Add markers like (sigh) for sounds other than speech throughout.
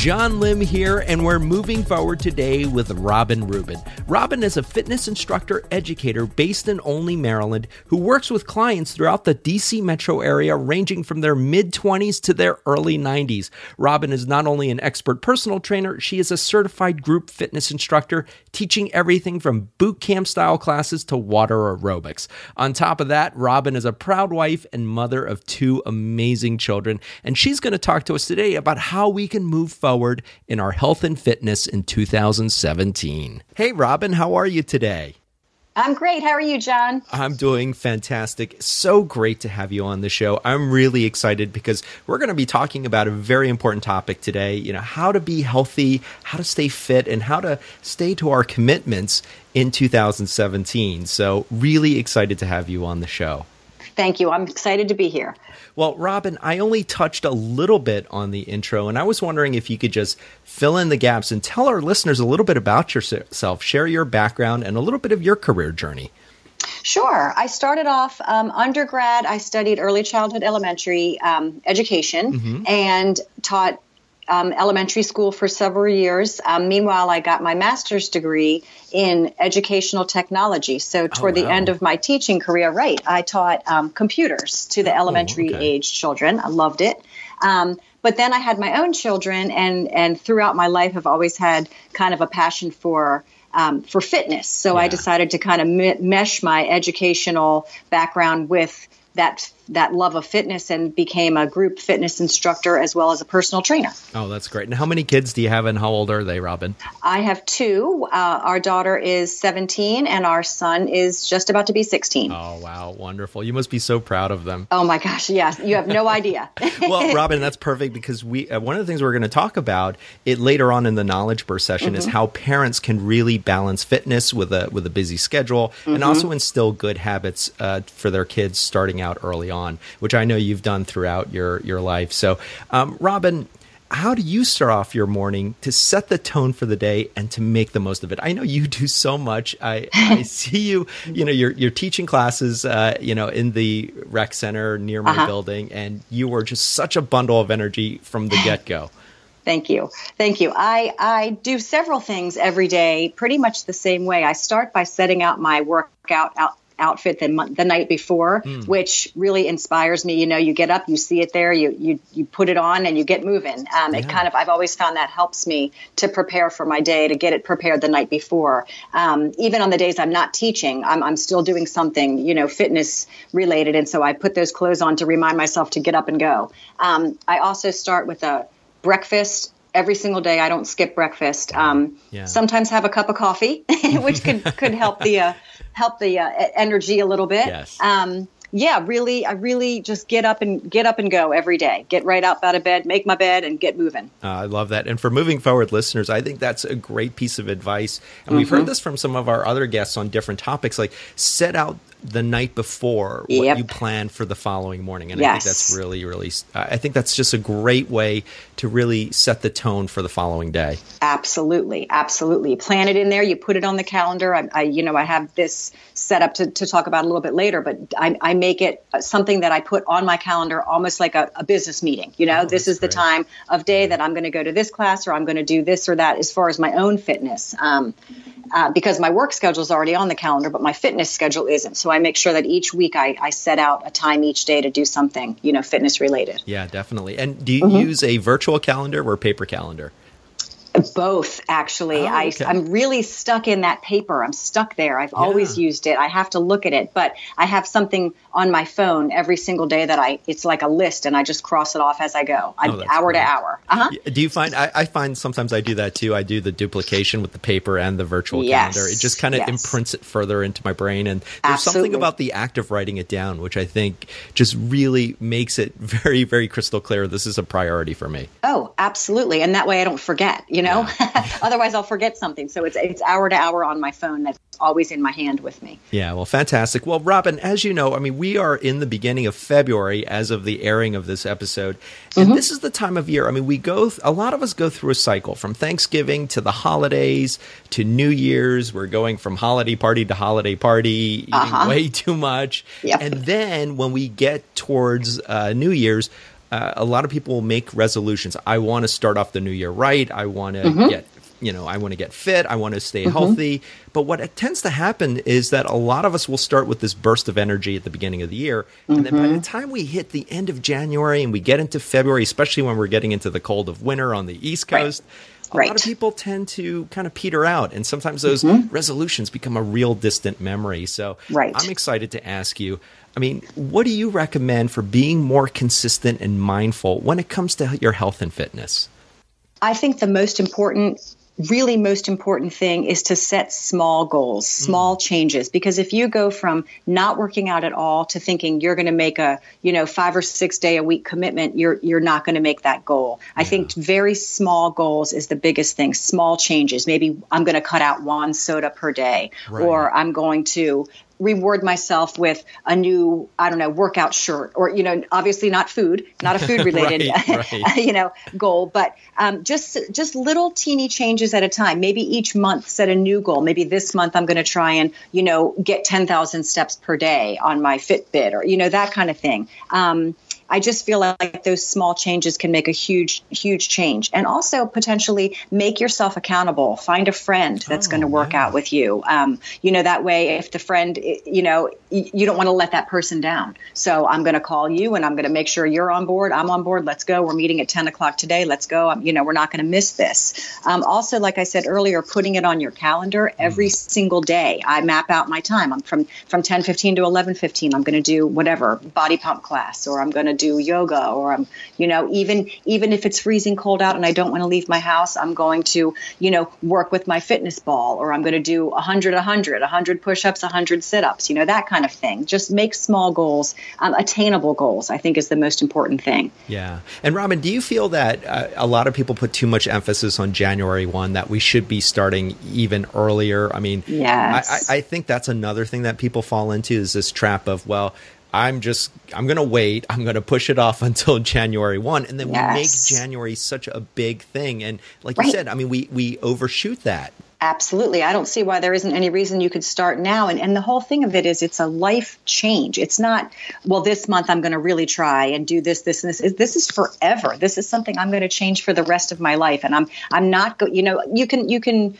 John Lim here, and we're moving forward today with Robin Rubin. Robin is a fitness instructor educator based in Olney, Maryland, who works with clients throughout the DC metro area, ranging from their mid 20s to their early 90s. Robin is not only an expert personal trainer, she is a certified group fitness instructor, teaching everything from boot camp style classes to water aerobics. On top of that, Robin is a proud wife and mother of two amazing children, and she's going to talk to us today about how we can move forward in our health and fitness in 2017. Hey, Robin, how are you today? I'm great. How are you, John? I'm doing fantastic. So great to have you on the show. I'm really excited because we're going to be talking about a very important topic today. You know, how to be healthy, how to stay fit, and how to stay to our commitments in 2017. So, really excited to have you on the show. Thank you. I'm excited to be here. Well, Robin, I only touched a little bit on the intro, and I was wondering if you could just fill in the gaps and tell our listeners a little bit about yourself, share your background, and a little bit of your career journey. Sure. I started off um, undergrad. I studied early childhood elementary um, education mm-hmm. and taught um, elementary school for several years. Um, meanwhile, I got my master's degree in educational technology. So, oh, toward oh, wow. the end of my teaching career, right, I taught um, computers to the oh, elementary okay. age children. I loved it. Um, but then I had my own children, and and throughout my life, have always had kind of a passion for um, for fitness. So yeah. I decided to kind of me- mesh my educational background with that that love of fitness and became a group fitness instructor as well as a personal trainer. Oh, that's great. And how many kids do you have and how old are they, Robin? I have two. Uh, our daughter is 17 and our son is just about to be 16. Oh, wow. Wonderful. You must be so proud of them. Oh, my gosh. Yes. You have no idea. (laughs) well, Robin, that's perfect because we, uh, one of the things we're going to talk about it later on in the knowledge burst session mm-hmm. is how parents can really balance fitness with a, with a busy schedule mm-hmm. and also instill good habits uh, for their kids starting out early on on, which I know you've done throughout your your life. So, um, Robin, how do you start off your morning to set the tone for the day and to make the most of it? I know you (laughs) do so much. I, I (laughs) see you, you know, you're, you're teaching classes, uh, you know, in the rec center near my uh-huh. building, and you were just such a bundle of energy from the (laughs) get go. Thank you. Thank you. I, I do several things every day pretty much the same way. I start by setting out my workout out, outfit the, the night before, mm. which really inspires me. You know, you get up, you see it there, you you you put it on, and you get moving. Um, yeah. It kind of I've always found that helps me to prepare for my day to get it prepared the night before. Um, even on the days I'm not teaching, I'm, I'm still doing something you know fitness related, and so I put those clothes on to remind myself to get up and go. Um, I also start with a breakfast every single day. I don't skip breakfast. Um, yeah. Sometimes have a cup of coffee, (laughs) which could could help the uh, help the uh, energy a little bit. Yes. Um, yeah, really, I really just get up and get up and go every day. Get right up out of bed, make my bed, and get moving. Uh, I love that. And for moving forward listeners, I think that's a great piece of advice. And mm-hmm. we've heard this from some of our other guests on different topics. Like set out the night before what yep. you plan for the following morning. And yes. I think that's really, really, I think that's just a great way to really set the tone for the following day. Absolutely. Absolutely. You Plan it in there. You put it on the calendar. I, I you know, I have this set up to, to talk about a little bit later, but I, I make it something that I put on my calendar almost like a, a business meeting. You know, oh, this is great. the time of day that I'm going to go to this class or I'm going to do this or that as far as my own fitness. Um, uh, because my work schedule is already on the calendar, but my fitness schedule isn't. So I make sure that each week I, I set out a time each day to do something, you know, fitness related. Yeah, definitely. And do you mm-hmm. use a virtual calendar or paper calendar? Both, actually. Oh, okay. I, am really stuck in that paper. I'm stuck there. I've yeah. always used it. I have to look at it, but I have something on my phone every single day that I, it's like a list and I just cross it off as I go, oh, hour great. to hour. Uh-huh. Do you find, I, I, find sometimes I do that too. I do the duplication with the paper and the virtual yes. calendar. It just kind of yes. imprints it further into my brain. And there's Absolutely. something about the act of writing it down, which I think just really makes it (laughs) very, very crystal clear. This is a priority for me. Oh, absolutely. And that way I don't forget, you know, yeah. (laughs) otherwise I'll forget something. So it's, it's hour to hour on my phone. That's always in my hand with me. Yeah, well, fantastic. Well, Robin, as you know, I mean, we are in the beginning of February as of the airing of this episode. And mm-hmm. this is the time of year. I mean, we go, a lot of us go through a cycle from Thanksgiving to the holidays to New Year's. We're going from holiday party to holiday party, eating uh-huh. way too much. Yep. And then when we get towards uh, New Year's, uh, a lot of people will make resolutions. I want to start off the new year right. I want to mm-hmm. get you know, I want to get fit, I want to stay mm-hmm. healthy. But what tends to happen is that a lot of us will start with this burst of energy at the beginning of the year. Mm-hmm. And then by the mm-hmm. time we hit the end of January and we get into February, especially when we're getting into the cold of winter on the East Coast, right. a right. lot of people tend to kind of peter out. And sometimes those mm-hmm. resolutions become a real distant memory. So right. I'm excited to ask you. I mean, what do you recommend for being more consistent and mindful when it comes to your health and fitness? I think the most important really most important thing is to set small goals, mm. small mm. changes. Because if you go from not working out at all to thinking you're going to make a, you know, five or six day a week commitment, you're you're not going to make that goal. Yeah. I think very small goals is the biggest thing. Small changes. Maybe I'm going to cut out one soda per day, right. or I'm going to reward myself with a new i don't know workout shirt or you know obviously not food not a food (laughs) related right, (laughs) right. you know goal but um, just just little teeny changes at a time. Maybe each month set a new goal. Maybe this month i'm going to try and you know get 10000 steps per day on my fitbit or you know that kind of thing. Um, I just feel like those small changes can make a huge, huge change. And also potentially make yourself accountable. Find a friend that's oh, going to work yeah. out with you. Um, you know, that way, if the friend, you know, you don't want to let that person down. So I'm going to call you and I'm going to make sure you're on board. I'm on board. Let's go. We're meeting at 10 o'clock today. Let's go. I'm, you know, we're not going to miss this. Um, also, like I said earlier, putting it on your calendar every mm. single day. I map out my time. I'm from, from 10, 15 to 11, 15. I'm going to do whatever body pump class or I'm going to do yoga or I'm, you know, even even if it's freezing cold out and I don't want to leave my house, I'm going to, you know, work with my fitness ball or I'm going to do 100 100, 100 push-ups, 100 sit-ups, you know, that kind of thing. Just make small goals, um, attainable goals, I think is the most important thing. Yeah. And Robin, do you feel that uh, a lot of people put too much emphasis on January 1 that we should be starting even earlier? I mean, yes. I, I think that's another thing that people fall into is this trap of, well, I'm just I'm going to wait. I'm going to push it off (laughs) until January 1 and then yes. we make January such a big thing and like right. you said, I mean we we overshoot that. Absolutely. I don't see why there isn't any reason you could start now. And, and the whole thing of it is it's a life change. It's not, well, this month I'm going to really try and do this, this, and this. This is forever. This is something I'm going to change for the rest of my life. And I'm, I'm not, go, you know, you can, you can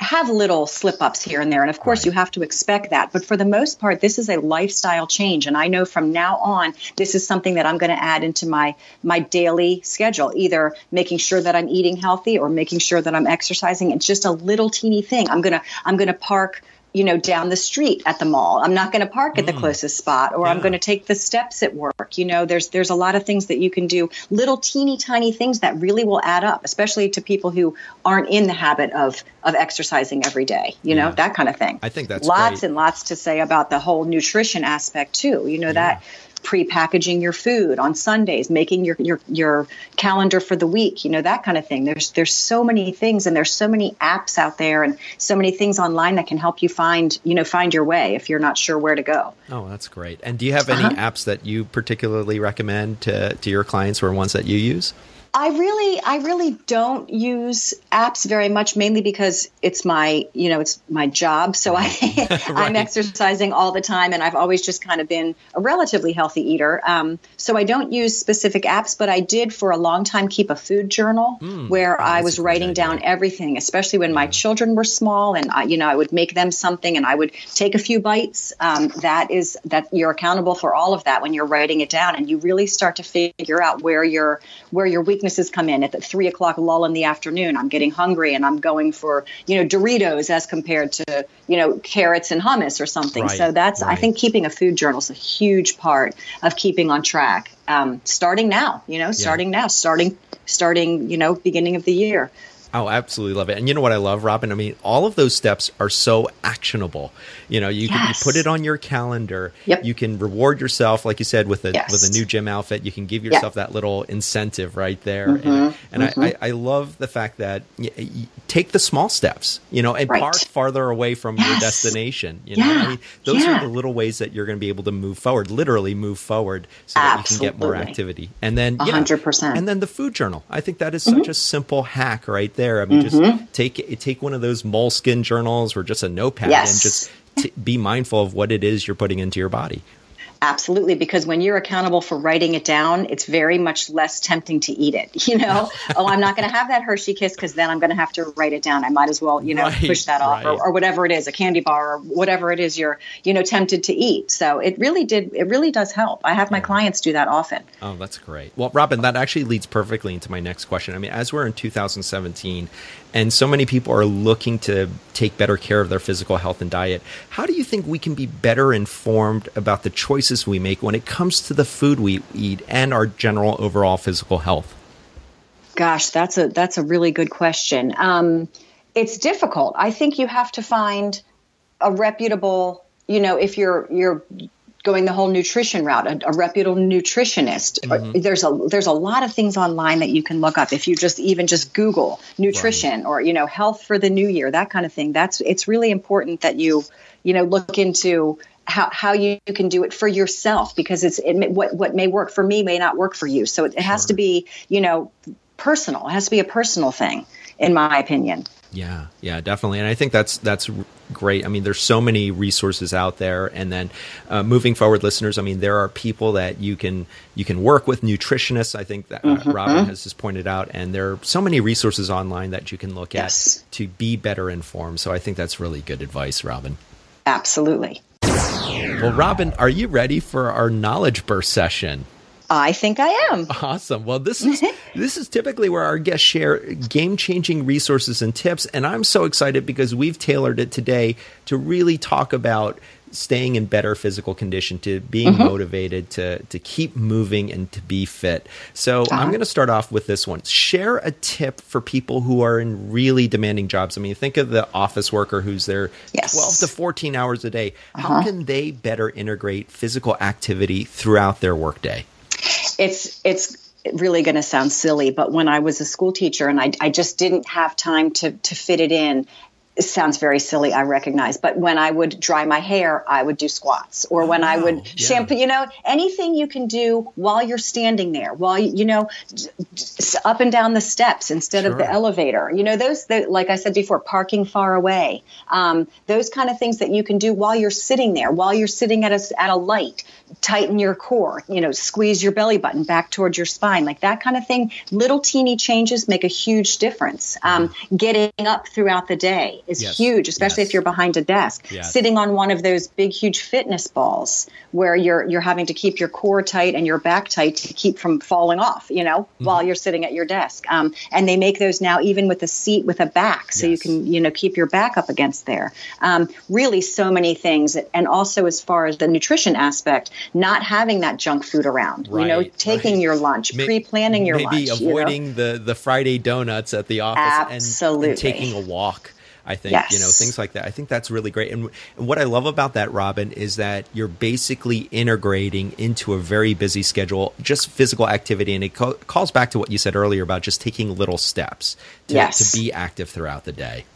have little slip ups here and there. And of course, right. you have to expect that. But for the most part, this is a lifestyle change. And I know from now on, this is something that I'm going to add into my, my daily schedule, either making sure that I'm eating healthy or making sure that I'm exercising. It's just a little teeny thing. I'm going to, I'm going to park you know, down the street at the mall. I'm not going to park at the mm. closest spot, or yeah. I'm going to take the steps at work. You know, there's there's a lot of things that you can do, little teeny tiny things that really will add up, especially to people who aren't in the habit of of exercising every day. You know, that kind of thing. I think that's lots great. and lots to say about the whole nutrition aspect too. You know yeah. that pre-packaging your food on Sundays, making your, your your calendar for the week, you know that kind of thing. There's there's so many things, and there's so many apps out there, and so many things online that can help you find you know find your way if you're not sure where to go. Oh, that's great. And do you have any uh-huh. apps that you particularly recommend to to your clients or ones that you use? I really, I really don't use apps very much, mainly because it's my, you know, it's my job. So I, right. (laughs) (laughs) I'm exercising all the time, and I've always just kind of been a relatively healthy eater. Um, so I don't use specific apps, but I did for a long time keep a food journal mm, where oh, I was writing down everything, especially when my children were small, and I, you know, I would make them something, and I would take a few bites. Um, that is that you're accountable for all of that when you're writing it down, and you really start to figure out where your where your weakness weaknesses come in at the three o'clock lull in the afternoon. I'm getting hungry and I'm going for, you know, Doritos as compared to, you know, carrots and hummus or something. Right, so that's, right. I think keeping a food journal is a huge part of keeping on track. Um, starting now, you know, starting yeah. now, starting, starting, you know, beginning of the year. Oh, absolutely love it. And you know what I love, Robin? I mean, all of those steps are so actionable. You know, you yes. can you put it on your calendar. Yep. You can reward yourself, like you said, with a yes. with a new gym outfit. You can give yourself yep. that little incentive right there. Mm-hmm. And, and mm-hmm. I, I, I, love the fact that you, you take the small steps, you know, and right. park farther away from yes. your destination. You know, yeah. I mean, those yeah. are the little ways that you're going to be able to move forward, literally move forward, so that Absolutely. you can get more activity. And then, yeah, 100%. And then the food journal. I think that is mm-hmm. such a simple hack right there. I mean, just mm-hmm. take take one of those moleskin journals or just a notepad yes. and just t- be mindful of what it is you're putting into your body. Absolutely, because when you're accountable for writing it down, it's very much less tempting to eat it. (laughs) You know, oh, I'm not going to have that Hershey kiss because then I'm going to have to write it down. I might as well, you know, right, push that off, right. or, or, whatever it is, a candy bar, or whatever it is you're, you know, tempted to eat. So it really did, it really does help. I have my yeah. clients do that often. Oh, that's great. Well, Robin, that actually leads perfectly into my next question. I mean, as we're in 2017, and so many people are looking to take better care of their physical health and diet. How do you think we can be better informed about the choices we make when it comes to the food we eat and our general overall physical health? Gosh, that's a that's a really good question. Um, it's difficult. I think you have to find a reputable. You know, if you're you're going the whole nutrition route, a, a reputable nutritionist. Mm-hmm. There's a there's a lot of things online that you can look up. If you just even just Google nutrition right. or you know health for the new year, that kind of thing. That's it's really important that you you know look into how, how you, can do it for yourself because it's it may, what what may work for me may not work for you. So it, it has to be you know personal. It has to be a personal thing, in my opinion. Yeah, yeah, definitely, and I think that's that's great. I mean, there's so many resources out there, and then uh, moving forward, listeners. I mean, there are people that you can you can work with, nutritionists. I think that uh, mm-hmm. Robin has just pointed out, and there are so many resources online that you can look yes. at to be better informed. So I think that's really good advice, Robin. Absolutely. Well, Robin, are you ready for our knowledge burst session? I think I am. Awesome. Well, this is (laughs) this is typically where our guests share game-changing resources and tips, and I'm so excited because we've tailored it today to really talk about staying in better physical condition, to being mm-hmm. motivated, to to keep moving and to be fit. So uh-huh. I'm going to start off with this one. Share a tip for people who are in really demanding jobs. I mean, think of the office worker who's there yes. 12 to 14 hours a day. Uh-huh. How can they better integrate physical activity throughout their workday? It's it's really going to sound silly, but when I was a school teacher and I, I just didn't have time to to fit it in it sounds very silly, I recognize, but when I would dry my hair, I would do squats. Or when I would yeah. shampoo, you know, anything you can do while you're standing there, while you, you know, up and down the steps instead sure. of the elevator. You know, those, like I said before, parking far away, um, those kind of things that you can do while you're sitting there, while you're sitting at a, at a light, tighten your core, you know, squeeze your belly button back towards your spine, like that kind of thing. Little teeny changes make a huge difference. Um, getting up throughout the day is yes. huge, especially yes. if you're behind a desk. Yes. Sitting on one of those big, huge fitness balls where you're you're having to keep your core tight and your back tight to keep from falling off, you know, mm-hmm. while you're sitting at your desk. Um, and they make those now even with a seat with a back, so you can you know keep your back up against there. Um, really, so many things, and also as far as the nutrition aspect, not having that junk food around. Right, you know, taking right. your lunch, Ma- pre-planning your maybe lunch, avoiding you know? the the Friday donuts at the office Absolutely. and, and taking a walk. I think yes. you know things like that. I think that's really great. And, and, what I love about that, Robin, is that you're basically integrating into a very busy schedule just physical activity, and it co- calls back to what you said earlier about just taking little steps to, yes. to be active throughout the day.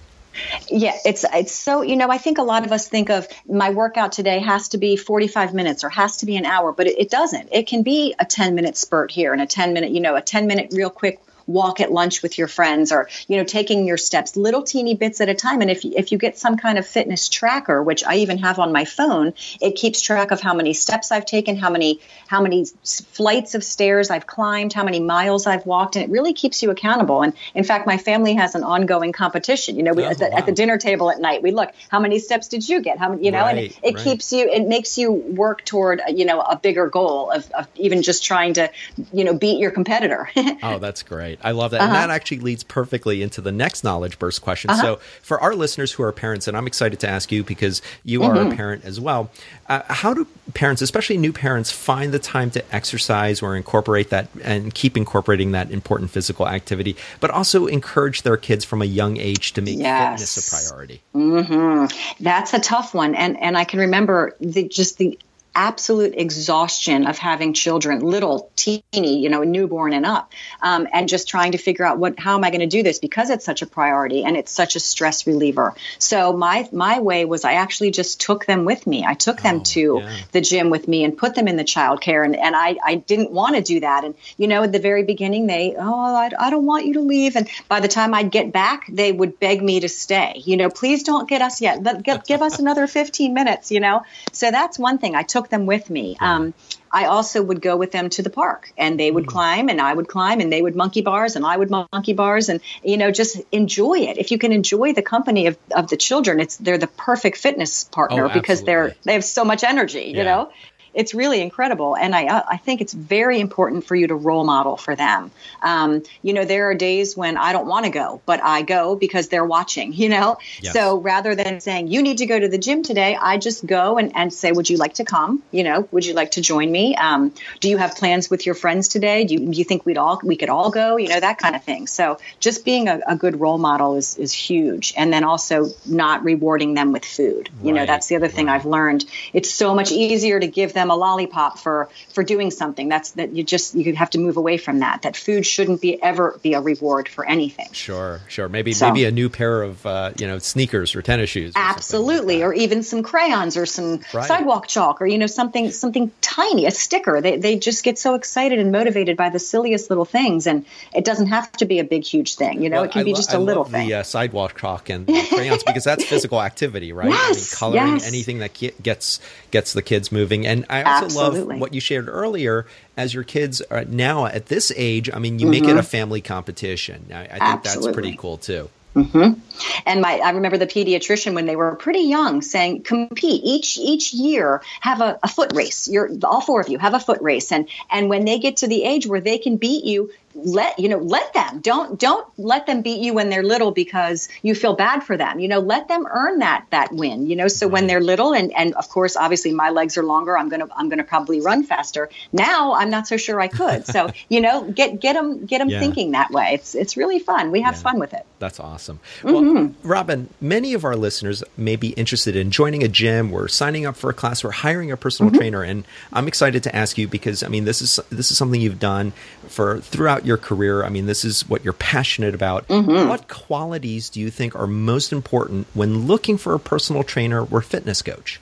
Yeah, it's it's so you know I think a lot of us think of my workout today has to be 45 minutes or has to be an hour, but it, it doesn't. It can be a 10 minute spurt here and a 10 minute you know a 10 minute real quick walk at lunch with your friends or you know taking your steps little teeny bits at a time. And if you, if you get some kind of fitness tracker which I even have on my phone it keeps track of how many steps I've taken how many how many flights of stairs I've climbed how many miles I've walked. And it really keeps you accountable. And in fact my family has an ongoing competition. You know we, oh, at, the, wow. at, the, dinner table at night we look how many steps did you get? How many you know right, and it, it right. keeps you it makes you work toward you know a bigger goal of, of even just trying to you know beat your competitor. (laughs) Oh that's great I love that. Uh-huh. And that actually leads perfectly into the next knowledge burst question. Uh-huh. So, for our listeners who are parents, and I'm excited to ask you because you mm-hmm. are a mm-hmm. parent as well, uh, how do parents, especially new parents, find the time to exercise or incorporate that and keep incorporating that important physical activity, but also encourage their kids from a young age to make yes. fitness a priority? Mm-hmm. That's a tough one. And, and I can remember the, just the absolute exhaustion of having children, little, teeny, you know, newborn and up, um, and just trying to figure out what, how am I going to do this because it's such a priority and it's such a stress reliever. So my my way was I actually just took them with me. I took them oh, to yeah. the gym with me and put them in the childcare, and and I I didn't want to do that. And you know, at the very beginning, they oh I, I don't want you to leave, and by the time I'd get back, they would beg me to stay. You know, please don't get us yet. Let, give, give us another 15 minutes. You know, so that's one thing. I took took them with me. Um, I also would go with them to the park and they would mm-hmm. climb and I would climb and they would monkey bars and I would monkey bars and, you know, just enjoy it. If you can enjoy the company of, of the children, it's, they're the perfect fitness partner oh, because they're, they have so much energy, yeah. you know? It's really incredible. And I, uh, I think it's very important for you to role model for them. Um, you know, there are days when I don't want to go, but I go because they're watching, you know? Yes. So rather than saying, you need to go to the gym today, I just go and, and say, would you like to come? You know, would you like to join me? Um, do you have plans with your friends today? Do you, do you think we'd all, we could all go? You know, that kind of thing. So just being a, a good role model is, is huge. And then also not rewarding them with food. You right. know, that's the other thing right. I've learned. It's so much easier to give them them a lollipop for for doing something. That's that you just you have to move away from that. That food shouldn't be ever be a reward for anything. Sure, sure. Maybe so, maybe a new pair of uh, you know sneakers or tennis shoes. Or absolutely, like or even some crayons or some right. sidewalk chalk or you know something something tiny, a sticker. They they just get so excited and motivated by the silliest little things, and it doesn't have to be a big huge thing. You know, well, it can I be lo- just a I little thing. The uh, sidewalk chalk and crayons because that's (laughs) physical activity, right? Yes, I mean, coloring yes. anything that gets gets the kids moving. And I also Absolutely. love what you shared earlier as your kids are now at this age. I mean, you mm-hmm. make it a mm-hmm. family competition. I, I think Absolutely. that's pretty cool too. Mm-hmm. And my, I remember the pediatrician when they were pretty young saying, compete each each year, have a, a foot race. You're all four of you have a foot race, and and when they get to the age where they can beat you, let you know let them. Don't don't let them beat you when they're little because you feel bad for them. You know let them earn that that win you know. So when they're little and and of course obviously my legs are longer i'm gonna i'm gonna probably run faster. Now i'm not so sure i could. So (laughs) you know get get them get them yeah. thinking that way. It's it's really fun. We have yeah. fun with it. That's awesome. Well mm-hmm. robin many of our listeners may be interested in joining a gym or signing up for a class or hiring a personal mm-hmm. trainer. And i'm excited to ask you because i mean this is this is something you've done for throughout your career, I mean, this is what you're passionate about. Mm-hmm. What qualities do you think are most important when looking for a personal trainer or fitness coach?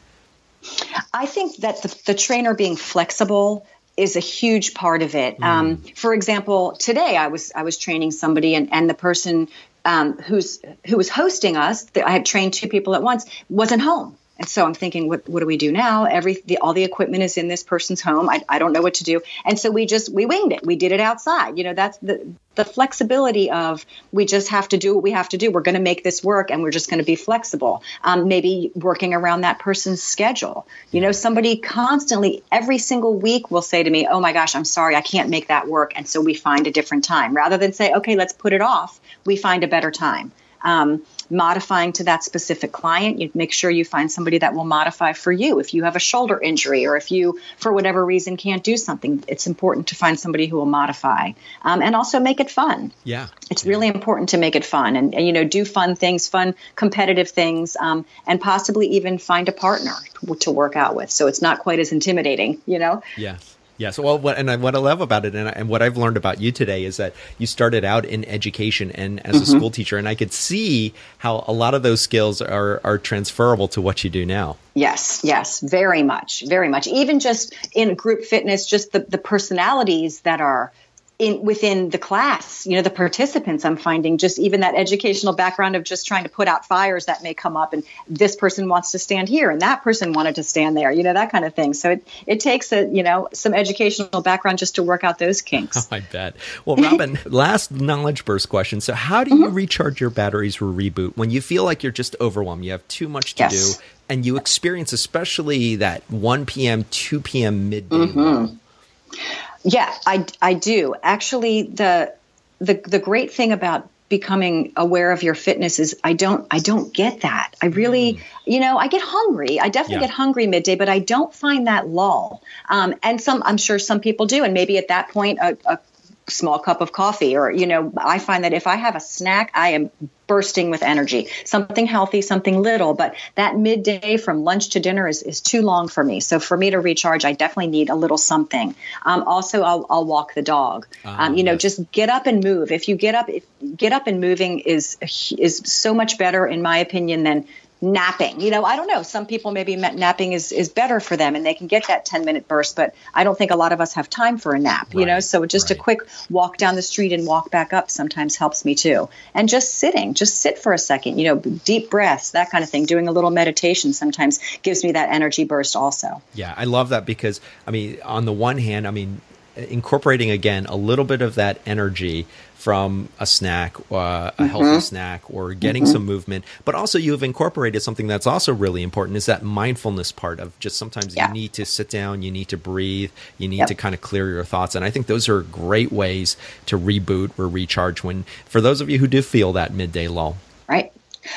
I think that the, the trainer being flexible is a huge part of it. Mm. Um, for example, today I was I was training somebody, and, and the person um, who's who was hosting us, I had trained two people at once, wasn't home. And so I'm thinking, what, what do we do now? Every the, all the equipment is in this person's home. I, I don't know what to do. And so we just we winged it. We did it outside. You know, that's the the flexibility of we just have to do what we have to do. We're going to make this work, and we're just going to be flexible. Um, maybe working around that person's schedule. You know, somebody constantly every single week will say to me, "Oh my gosh, I'm sorry, I can't make that work," and so we find a different time rather than say, "Okay, let's put it off." We find a better time. Um, modifying to that specific client. You make sure you find somebody that will modify for you. If you have a shoulder injury or if you, for whatever reason, can't do something, it's important to find somebody who will modify um, and also make it fun. Yeah. It's really important to make it fun and, and you know, do fun things, fun competitive things, um, and possibly even find a partner to work out with. So it's not quite as intimidating, you know? Yes. Yes. Well, what, and what I love about it, and, and, what I've learned about you today is that you started out in education and as mm-hmm. a school teacher, and I could see how a lot of those skills are are transferable to what you do now. Yes, yes, very much, very much. Even just in group fitness, just the the personalities that are in within the class you know the participants i'm finding just even that educational background of just trying to put out fires that may come up and this person wants to stand here and that person wanted to stand there you know that kind of thing so it, it takes a you know some educational background just to work out those kinks oh, (laughs) i bet well robin (laughs) last knowledge burst question so how do you mm-hmm. recharge your batteries or reboot when you feel like you're just overwhelmed you have too much to yes. do and you experience especially that 1 p.m 2 p.m midday mm-hmm. Yeah, I, I do. Actually, the the the great thing about becoming aware of your fitness is I don't I don't get that. I really, mm. you know, I get hungry. I definitely yeah. get hungry midday, but I don't find that lull. Um, and some I'm sure some people do, and maybe at that point a, a small cup of coffee or you know i find that if i have a snack i am bursting with energy. Something healthy something little but that midday from lunch to dinner is, is too long for me. So for me to recharge i definitely need a little something. Um, also I'll, I'll, walk the dog. Um, you know yes. just get up and move. If you get up if get up and moving is is so much better in my opinion than napping. You know, I don't know. Some people maybe napping is, is better for them and they can get that 10 minute burst, but I don't think a lot of us have time for a nap, right, you know? So just right. a quick walk down the street and walk back up sometimes helps me too. And just sitting, just sit for a second, you know, deep breaths, that kind of thing. Doing a little meditation sometimes gives me that energy burst also. Yeah, I love that because, I mean, on the one hand, I mean, incorporating again a little bit of that energy from a snack, uh, a mm-hmm. healthy snack, or getting mm-hmm. some movement. But also, you have incorporated something that's also really important is that mindfulness part of just sometimes yeah. you need to sit down, you need to breathe, you need yep. to kind of clear your thoughts. And I think those are great ways to reboot or recharge when, for those of you who do feel that midday lull. Right.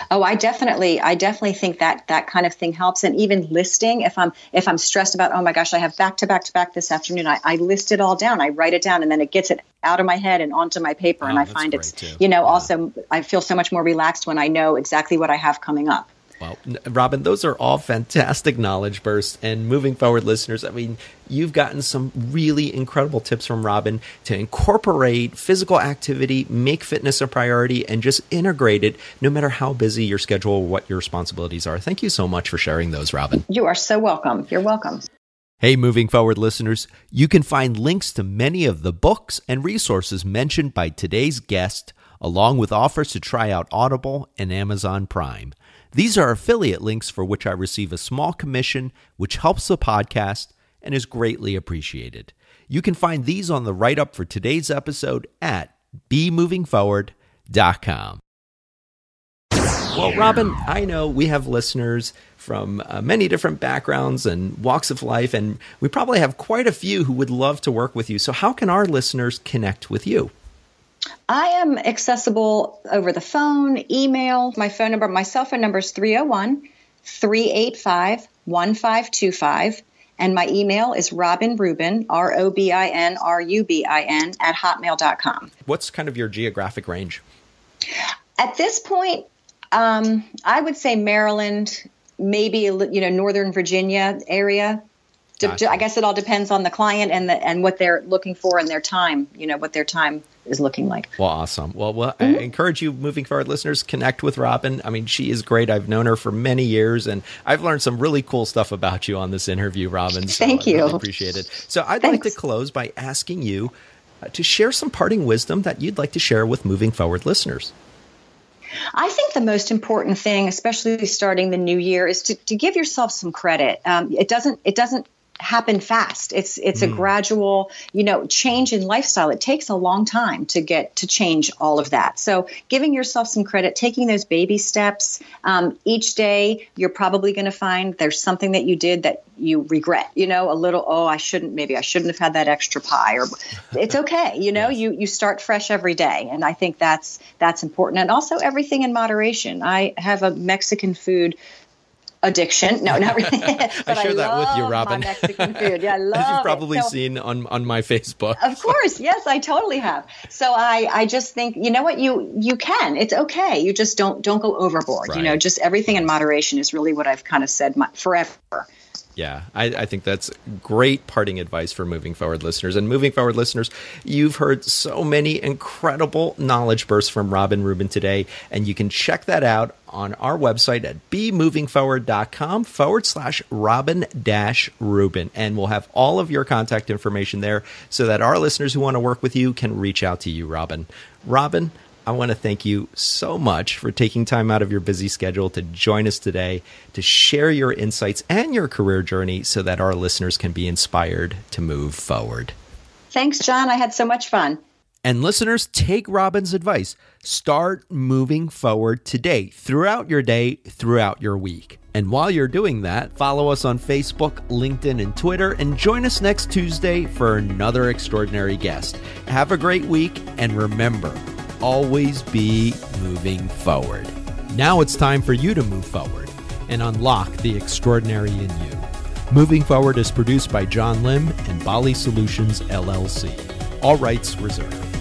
Oh, I definitely, I definitely think that that kind of thing helps. And even listing, if I'm if I'm stressed about, oh my gosh, I have back to back to back this afternoon, I, I list it all down. I write it down, and then it gets it out of my head and onto my paper. Oh, and I find it's, too. you know, yeah. also I feel so much more relaxed when I know exactly what I have coming up. Well, Robin, those are all fantastic knowledge bursts. And moving forward, listeners, I mean, you've gotten some really incredible tips from Robin to incorporate physical activity, make fitness a priority, and just integrate it no matter how busy your schedule or what your responsibilities are. Thank you so much for sharing those, Robin. You are so welcome. You're welcome. Hey, moving forward, listeners, you can find links to many of the books and resources mentioned by today's guest, along with offers to try out Audible and Amazon Prime. These are affiliate links for which I receive a small commission, which helps the podcast and is greatly appreciated. You can find these on the write up for today's episode at bemovingforward.com. Well, Robin, I know we have listeners from uh, many different backgrounds and walks of life, and we probably have quite a few who would love to work with you. So, how can our listeners connect with you? I am accessible over the phone, email. My phone number, my cell phone number is 301 385 1525. And my email is Robin Rubin, R O B I N R U B I N, at hotmail.com. What's kind of your geographic range? At this point, um, I would say Maryland, maybe you know Northern Virginia area. Gotcha. I guess it all depends on the client and the and what they're looking for and their time. You know what their time is looking like. Well, awesome. Well, well, mm-hmm. I encourage you, moving forward, listeners, connect with Robin. I mean, she is great. I've known her for many years, and I've learned some really cool stuff about you on this interview, Robin. So Thank you. Really appreciate it. So, I'd Thanks. like to close by asking you uh, to share some parting wisdom that you'd like to share with moving forward listeners. I think the most important thing, especially starting the new year, is to, to give yourself some credit. Um, it doesn't it doesn't happen fast. It's it's mm. a gradual, you know, change in lifestyle. It takes a long time to get to change all of that. So giving yourself some credit, taking those baby steps um, each day, you're probably going to find there's something that you did that you regret. You know, a little. Oh, I shouldn't. Maybe I shouldn't have had that extra pie. Or (laughs) it's okay. You know, yes. you you start fresh every day, and I think that's that's important. And also everything in moderation. I have a Mexican food addiction. No, not really. (laughs) (laughs) I share I that with you, Robin. Mexican (laughs) food. Yeah, I love As you've probably so, seen on, on my Facebook. Of course, yes, I totally have. So I, I just think you know what you you can. It's okay. You just don't don't go overboard. Right. You know, just everything in moderation is really what I've kind of said my, forever. Yeah, I, I, think that's great parting advice for moving forward listeners. And moving forward listeners, you've heard so many incredible knowledge bursts from Robin Rubin today, and you can check that out on our website at bemovingforward.com forward slash Robin dash Rubin. And we'll have all of your contact information there so that our listeners who want to work with you can reach out to you, Robin. Robin, I want to thank you so much for taking time out of your busy schedule to join us today to share your insights and your career journey so that our listeners can be inspired to move forward. Thanks, John. I had so much fun. And listeners, take Robin's advice. Start moving forward today, throughout your day, throughout your week. And while you're doing that, follow us on Facebook, LinkedIn, and Twitter, and join us next Tuesday for another extraordinary guest. Have a great week, and remember, always be moving forward. Now it's time for you to move forward and unlock the extraordinary in you. Moving Forward is produced by John Lim and Bali Solutions LLC. All rights reserved.